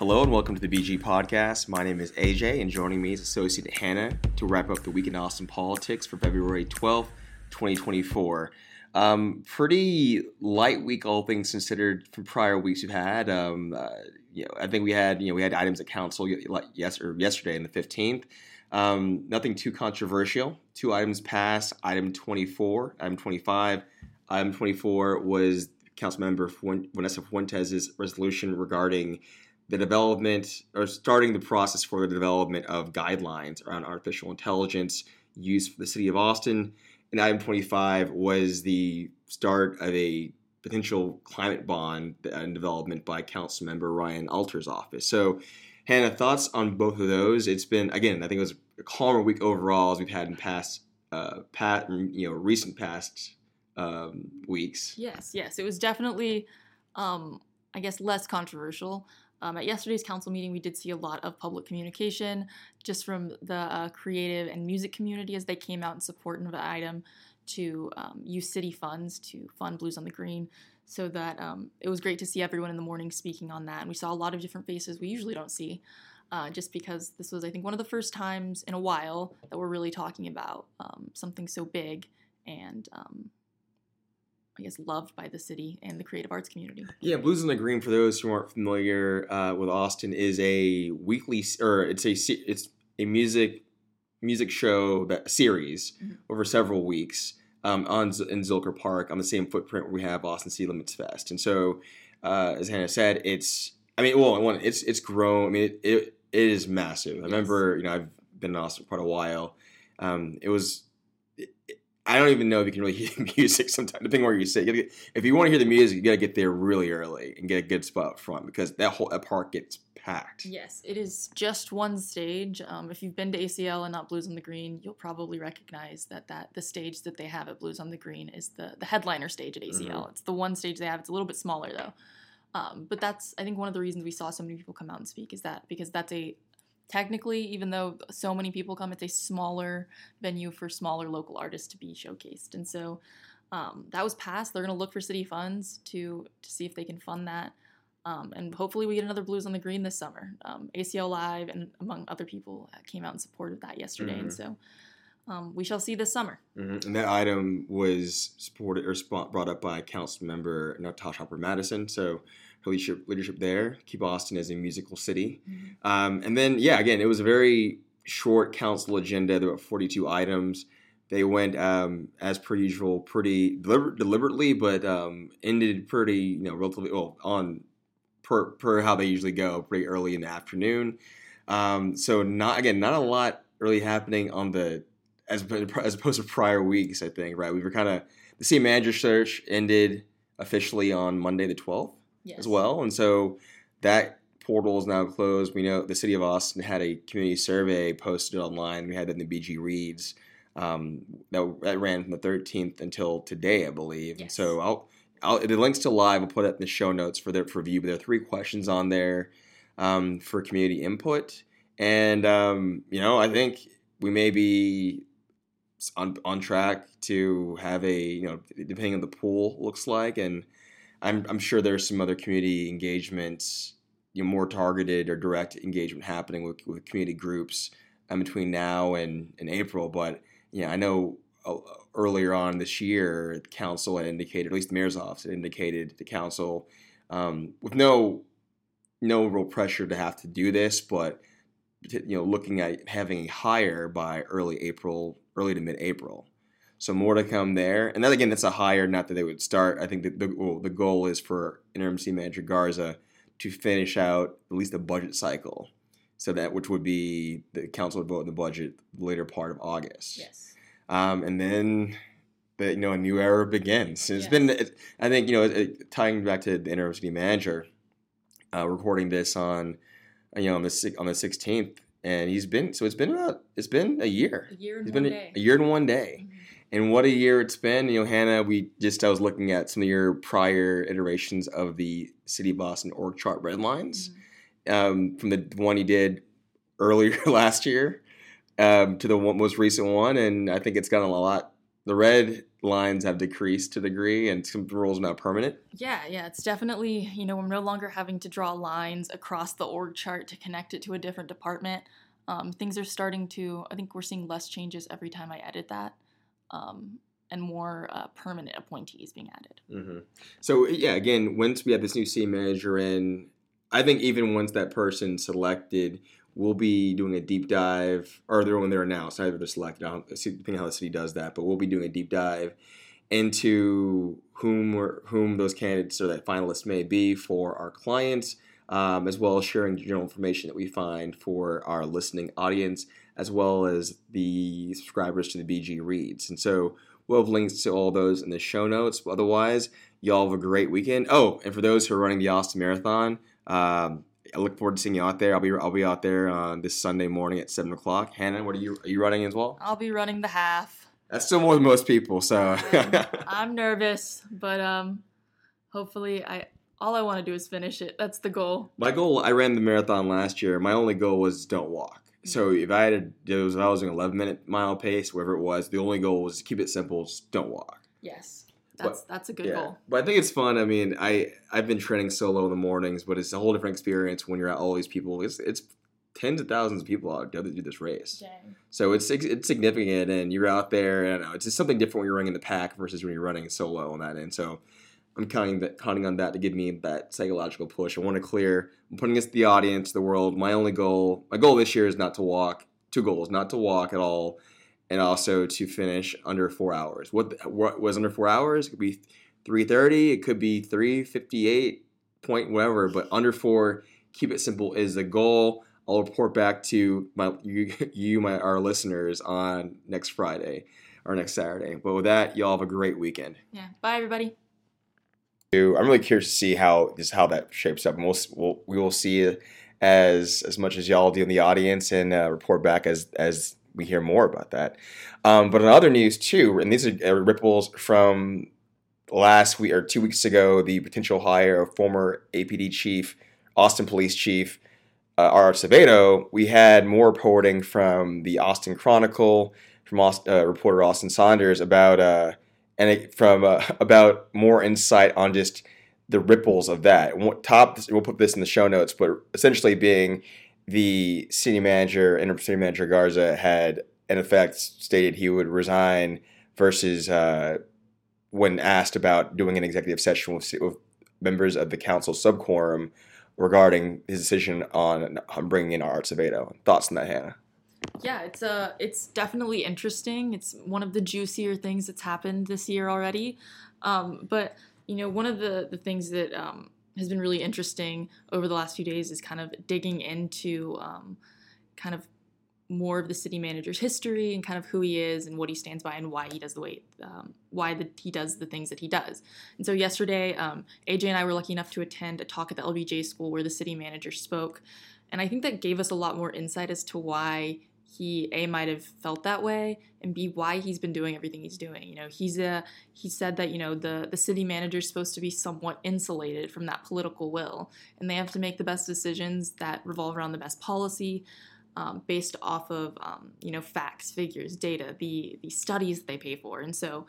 Hello and welcome to the BG Podcast. My name is AJ, and joining me is Associate Hannah to wrap up the week in Austin politics for February 12th, 2024. Um, pretty light week, all things considered, from prior weeks we've had. Um, uh, you know, I think we had you know we had items at council yes or yesterday on the 15th. Um, nothing too controversial. Two items passed. Item 24, item 25. Item 24 was Councilmember Vanessa Fuentes' resolution regarding the development or starting the process for the development of guidelines around artificial intelligence used for the city of Austin. And item 25 was the start of a potential climate bond and development by Councilmember Ryan Alter's office. So, Hannah, thoughts on both of those? It's been again, I think it was a calmer week overall as we've had in past, uh, past you know, recent past um, weeks. Yes, yes, it was definitely, um, I guess, less controversial. Um, at yesterday's council meeting, we did see a lot of public communication just from the uh, creative and music community as they came out in support of the item to um, use city funds to fund Blues on the Green. So that um, it was great to see everyone in the morning speaking on that. And we saw a lot of different faces we usually don't see, uh, just because this was, I think, one of the first times in a while that we're really talking about um, something so big and um, I guess, loved by the city and the creative arts community. Yeah, Blues on the Green, for those who aren't familiar uh, with Austin, is a weekly or it's a it's a music music show that series mm-hmm. over several weeks um, on in Zilker Park on the same footprint where we have Austin City Limits Fest. And so, uh, as Hannah said, it's I mean, well, one, it's it's grown. I mean, it, it, it is massive. I remember, you know, I've been in Austin for quite a while. Um, it was I don't even know if you can really hear the music sometimes, depending where you sit. You if you want to hear the music, you got to get there really early and get a good spot up front because that whole that park gets packed. Yes, it is just one stage. Um, if you've been to ACL and not Blues on the Green, you'll probably recognize that that the stage that they have at Blues on the Green is the the headliner stage at ACL. Mm-hmm. It's the one stage they have. It's a little bit smaller though. Um, but that's I think one of the reasons we saw so many people come out and speak is that because that's a technically, even though so many people come, it's a smaller venue for smaller local artists to be showcased. And so um, that was passed. They're going to look for city funds to to see if they can fund that. Um, and hopefully we get another Blues on the Green this summer. Um, ACL Live and among other people uh, came out in support of that yesterday, mm-hmm. and so um, we shall see this summer. Mm-hmm. And that item was supported or brought up by Council Member Natasha Harper-Madison. So leadership leadership there. Keep Austin as a musical city. Mm-hmm. Um, and then yeah, again, it was a very short council agenda. There were 42 items. They went um, as per usual, pretty deliber- deliberately, but um, ended pretty you know relatively well on per per how they usually go, pretty early in the afternoon. Um, so not again, not a lot really happening on the as as opposed to prior weeks. I think right. We were kind of the city manager search ended officially on Monday the 12th yes. as well. And so that portal is now closed. We know the city of Austin had a community survey posted online. We had that in the BG Reads um, that, that, ran from the 13th until today, I believe. Yes. And so I'll, I'll, the links to live. I'll put it in the show notes for their for view. But there are three questions on there um, for community input, and um, you know I think we may be on on track to have a you know depending on the pool looks like and I'm, I'm sure there's some other community engagements, you know, more targeted or direct engagement happening with, with community groups um, between now and, and April. But yeah, I know uh, earlier on this year, the council had indicated, at least the mayor's office had indicated the council um, with no no real pressure to have to do this, but you know, looking at having a hire by early April, early to mid April. So more to come there. And then again, that's a higher, not that they would start. I think the, the, well, the goal is for interim city manager Garza to finish out at least the budget cycle. So that which would be the council would vote on the budget later part of August. Yes. Um, and then the you know a new era begins. It's yes. been it, I think you know it, tying back to the interim city manager, uh, recording this on you know on the on the sixteenth, and he's been so it's been about it's been a year. A year and one been day. A, a year and one day. Mm-hmm and what a year it's been. You know, Hannah, we just I was looking at some of your prior iterations of the City of Austin org chart red lines, mm-hmm. um, from the one you did earlier last year um, to the one, most recent one, and I think it's gotten a lot the red lines have decreased to a degree, and some rules are now permanent. Yeah, yeah, it's definitely you know we're no longer having to draw lines across the org chart to connect it to a different department. Um, things are starting to. I think we're seeing less changes every time I edit that. Um, and more uh, permanent appointees being added. Mm-hmm. So yeah, again, once we have this new city manager in, I think even once that person selected, we'll be doing a deep dive, or they're when they're announced, either they're selected, I don't, depending how the city does that, but we'll be doing a deep dive into whom or whom those candidates or that finalists may be for our clients, um, as well as sharing general information that we find for our listening audience, as well as the subscribers to the BG reads. And so we'll have links to all those in the show notes. Otherwise, y'all have a great weekend. Oh, and for those who are running the Austin Marathon, um, I look forward to seeing you out there. I'll be I'll be out there on this Sunday morning at seven o'clock. Hannah, what are you are you running as well? I'll be running the half. That's still more than most people. So I'm nervous, but um, hopefully I all I want to do is finish it. That's the goal. My goal. I ran the marathon last year. My only goal was don't walk. So mm-hmm. if I had to, if I was an 11 minute mile pace, wherever it was, the only goal was keep it simple. Just don't walk. Yes. That's but, that's a good yeah. goal. But I think it's fun. I mean, I I've been training solo in the mornings, but it's a whole different experience when you're at all these people. It's it's tens of thousands of people out there that do this race. Dang. So it's it's significant, and you're out there. And it's just something different when you're running in the pack versus when you're running solo on that end. So I'm counting that counting on that to give me that psychological push. I want to clear. I'm putting this to the audience, the world. My only goal, my goal this year is not to walk. Two goals: not to walk at all and also to finish under four hours. What, what was under four hours? It could be 330, it could be 358 point whatever, but under four, keep it simple is the goal. I'll report back to my you, you my our listeners on next Friday or next Saturday. But with that, y'all have a great weekend. Yeah. Bye everybody. I'm really curious to see how how that shapes up, and we'll, we'll we will see as as much as y'all do in the audience and uh, report back as as we hear more about that. Um, but in other news too, and these are ripples from last week or two weeks ago, the potential hire of former APD chief, Austin Police Chief uh, Art Acevedo. We had more reporting from the Austin Chronicle, from Austin, uh, reporter Austin Sanders about uh, and it, from uh, about more insight on just the ripples of that. Top, we'll put this in the show notes, but essentially being the city manager, interim city manager Garza, had in effect stated he would resign versus uh, when asked about doing an executive session with, with members of the council subquorum regarding his decision on, on bringing in Art Acevedo. Thoughts on that, Hannah? Yeah, it's uh, it's definitely interesting. It's one of the juicier things that's happened this year already. Um, but you know, one of the the things that um, has been really interesting over the last few days is kind of digging into um, kind of more of the city manager's history and kind of who he is and what he stands by and why he does the way um, why the, he does the things that he does. And so yesterday, um, AJ and I were lucky enough to attend a talk at the LBJ school where the city manager spoke, and I think that gave us a lot more insight as to why he a might have felt that way and b why he's been doing everything he's doing. You know he's a he said that you know the the city manager is supposed to be somewhat insulated from that political will and they have to make the best decisions that revolve around the best policy um, based off of um, you know facts figures data the the studies they pay for. And so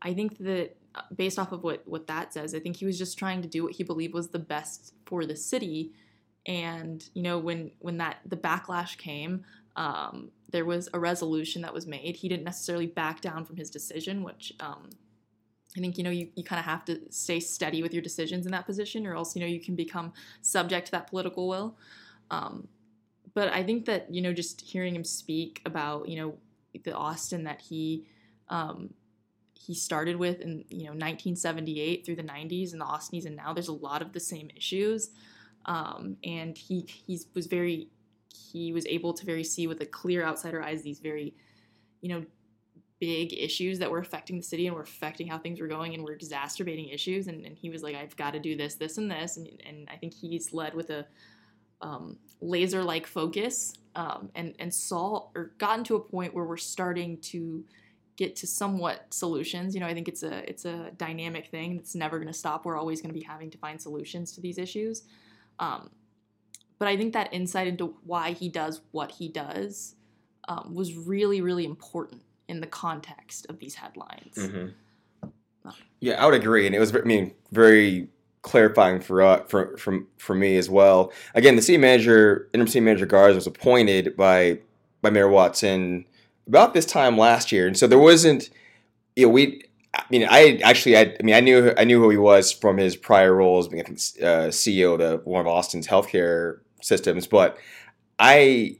i think that uh, based off of what what that says i think he was just trying to do what he believed was the best for the city. And you know when when that the backlash came um, there was a resolution that was made. He didn't necessarily back down from his decision, which um, I think you know you, you kind of have to stay steady with your decisions in that position, or else you know you can become subject to that political will. Um, but I think that you know just hearing him speak about you know the Austin that he um, he started with in you know 1978 through the 90s and the Austin he's in now, there's a lot of the same issues, um, and he he was very he was able to very see with a clear outsider eyes these very, you know, big issues that were affecting the city and were affecting how things were going and were exacerbating issues. And, and he was like, I've got to do this, this, and this. And, and I think he's led with a um, laser like focus um, and, and saw or gotten to a point where we're starting to get to somewhat solutions. You know, I think it's a it's a dynamic thing that's never going to stop. We're always going to be having to find solutions to these issues. Um, but I think that insight into why he does what he does um, was really, really important in the context of these headlines. Mm-hmm. Yeah, I would agree, and it was I mean very clarifying for uh, for for for me as well. Again, the city manager, interim city manager Garza was appointed by by Mayor Watson about this time last year, and so there wasn't you know we. I mean, I actually, I, I mean, I knew I knew who he was from his prior roles, being uh, CEO of the, one of Austin's healthcare systems. But I,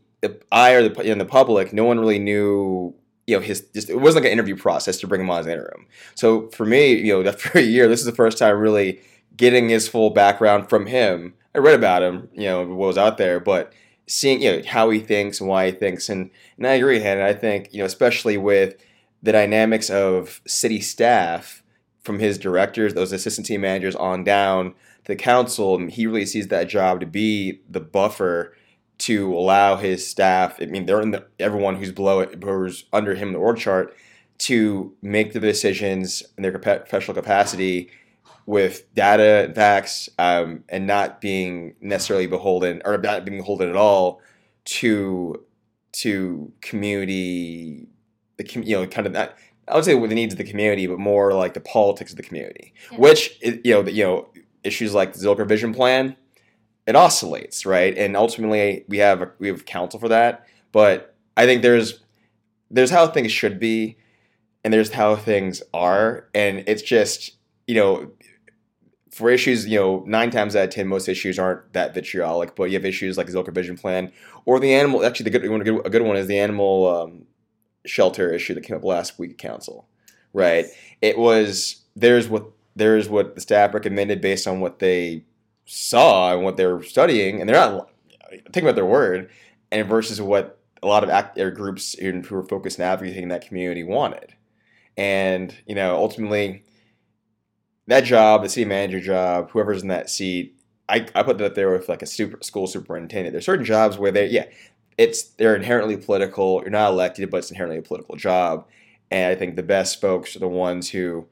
I or the in the public, no one really knew you know his just it wasn't like an interview process to bring him on as interim. So for me, you know, after a year, this is the first time really getting his full background from him. I read about him, you know, what was out there, but seeing you know how he thinks and why he thinks, and and I agree, Hannah. I think you know, especially with the dynamics of city staff from his directors, those assistant team managers on down to the council, he really sees that job to be the buffer to allow his staff. I mean, they're in the, everyone who's below it, who's under him in the org chart, to make the decisions in their professional capacity with data and facts, um, and not being necessarily beholden or not being beholden at all to to community, the you know kind of that. I would say with the needs of the community, but more like the politics of the community, yeah. which you know, the, you know, issues like the Zilker Vision Plan it oscillates, right? And ultimately, we have a, we have counsel for that. But I think there's there's how things should be, and there's how things are, and it's just you know for issues, you know, nine times out of ten, most issues aren't that vitriolic, but you have issues like the Zilker Vision Plan or the animal. Actually, the good one, a good one is the animal um, shelter issue that came up last week at council. Right? It was there's what there's what the staff recommended based on what they saw and what they were studying, and they're not taking about their word, and versus what a lot of act, groups who were focused on advocating that community wanted. And, you know, ultimately, that job, the city manager job, whoever's in that seat, I, I put that there with like a super school superintendent. There's certain jobs where they, yeah, it's they're inherently political. You're not elected, but it's inherently a political job. And I think the best folks are the ones who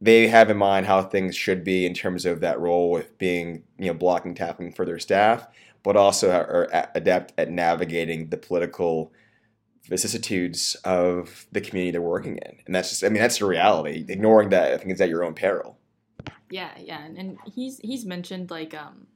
they have in mind how things should be in terms of that role with being you know blocking tapping for their staff but also are adept at navigating the political vicissitudes of the community they're working in. And that's just i mean that's the reality. Ignoring that i think is at your own peril. Yeah yeah. And, and he's he's mentioned like um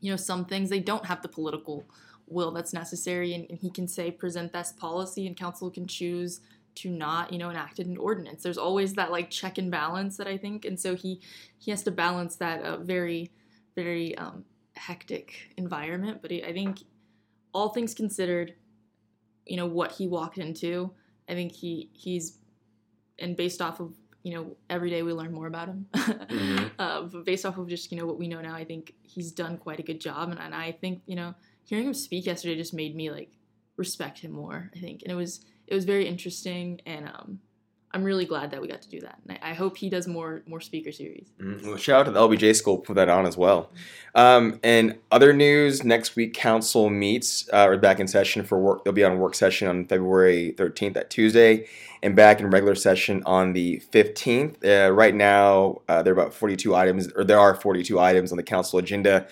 you know some things. They don't have the political will that's necessary and, and he can say present this policy and council can choose to not you know enact an ordinance. There's always that like check and balance that i think and so he he has to balance that uh, very very um, hectic environment. But i think all things considered you know what he walked into i think he he's and based off of you know every day we learn more about him mm-hmm. uh, but based off of just you know what we know now i think he's done quite a good job. And, and i think you know hearing him speak yesterday just made me like respect him more i think and it was it was very interesting, and um, I'm really glad that we got to do that. And I, I hope he does more more speaker series. Mm-hmm. Well, shout out to the LBJ School for that on as well. Um, and other news: next week, council meets. Uh, we're back in session for work. They'll be on work session on February 13th, that Tuesday, and back in regular session on the 15th. Uh, right now, uh, there are about 42 items, or there are 42 items on the council agenda.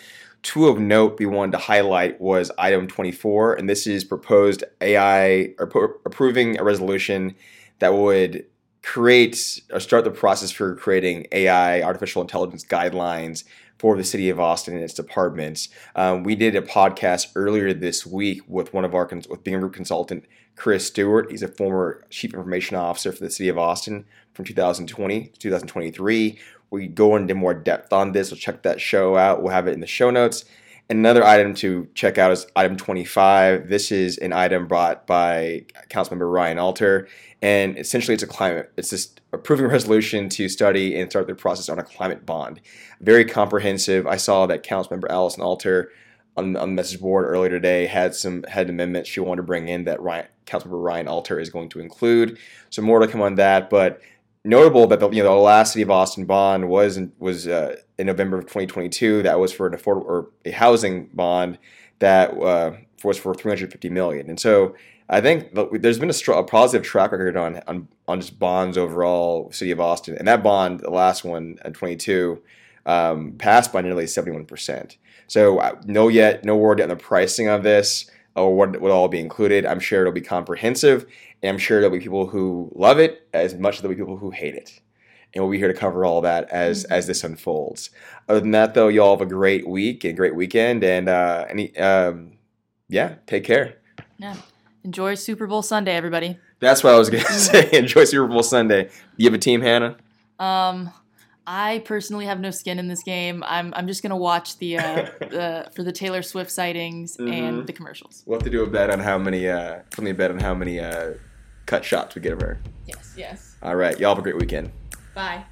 Two of note we wanted to highlight was item 24, and this is proposed AI or approving a resolution that would create or start the process for creating AI, artificial intelligence guidelines for the city of Austin and its departments. Um, we did a podcast earlier this week with one of our with Bingham Group consultant Chris Stewart. He's a former chief information officer for the city of Austin from 2020 to 2023, we go into more depth on this. So check that show out. We'll have it in the show notes. Another item to check out is item 25. This is an item brought by Councilmember Ryan Alter, and essentially it's a climate. It's just approving a resolution to study and start the process on a climate bond. Very comprehensive. I saw that Councilmember Allison Alter on, on the message board earlier today had some had amendments she wanted to bring in that Ryan, Councilmember Ryan Alter is going to include. So more to come on that, but notable that the you know the last City of Austin bond was in, was uh, in November of 2022. That was for an affordable or a housing bond that uh, was for 350 million. And so I think there's been a, a, positive track record on, on on just bonds overall, City of Austin, and that bond, the last one in 22, um, passed by nearly 71 percent. So uh, no yet, no word on the pricing of this. Or what will all be included. I'm sure it'll be comprehensive, and I'm sure there'll be people who love it as much as there'll be people who hate it. And we'll be here to cover all that as Mhm. as this unfolds. Other than that, though, y'all have a great week and great weekend, and uh, any um, yeah, take care. Yeah. Enjoy Super Bowl Sunday, everybody. That's what I was gonna say. Enjoy Super Bowl Sunday. You have a team, Hannah? Um, I personally have no skin in this game. I'm I'm just gonna watch the uh, the for the Taylor Swift sightings Mhm. and the commercials. We'll have to do a bet on how many. Uh, something a bet on how many uh, cut shots we get of her. Yes, yes. All right, y'all have a great weekend. Bye.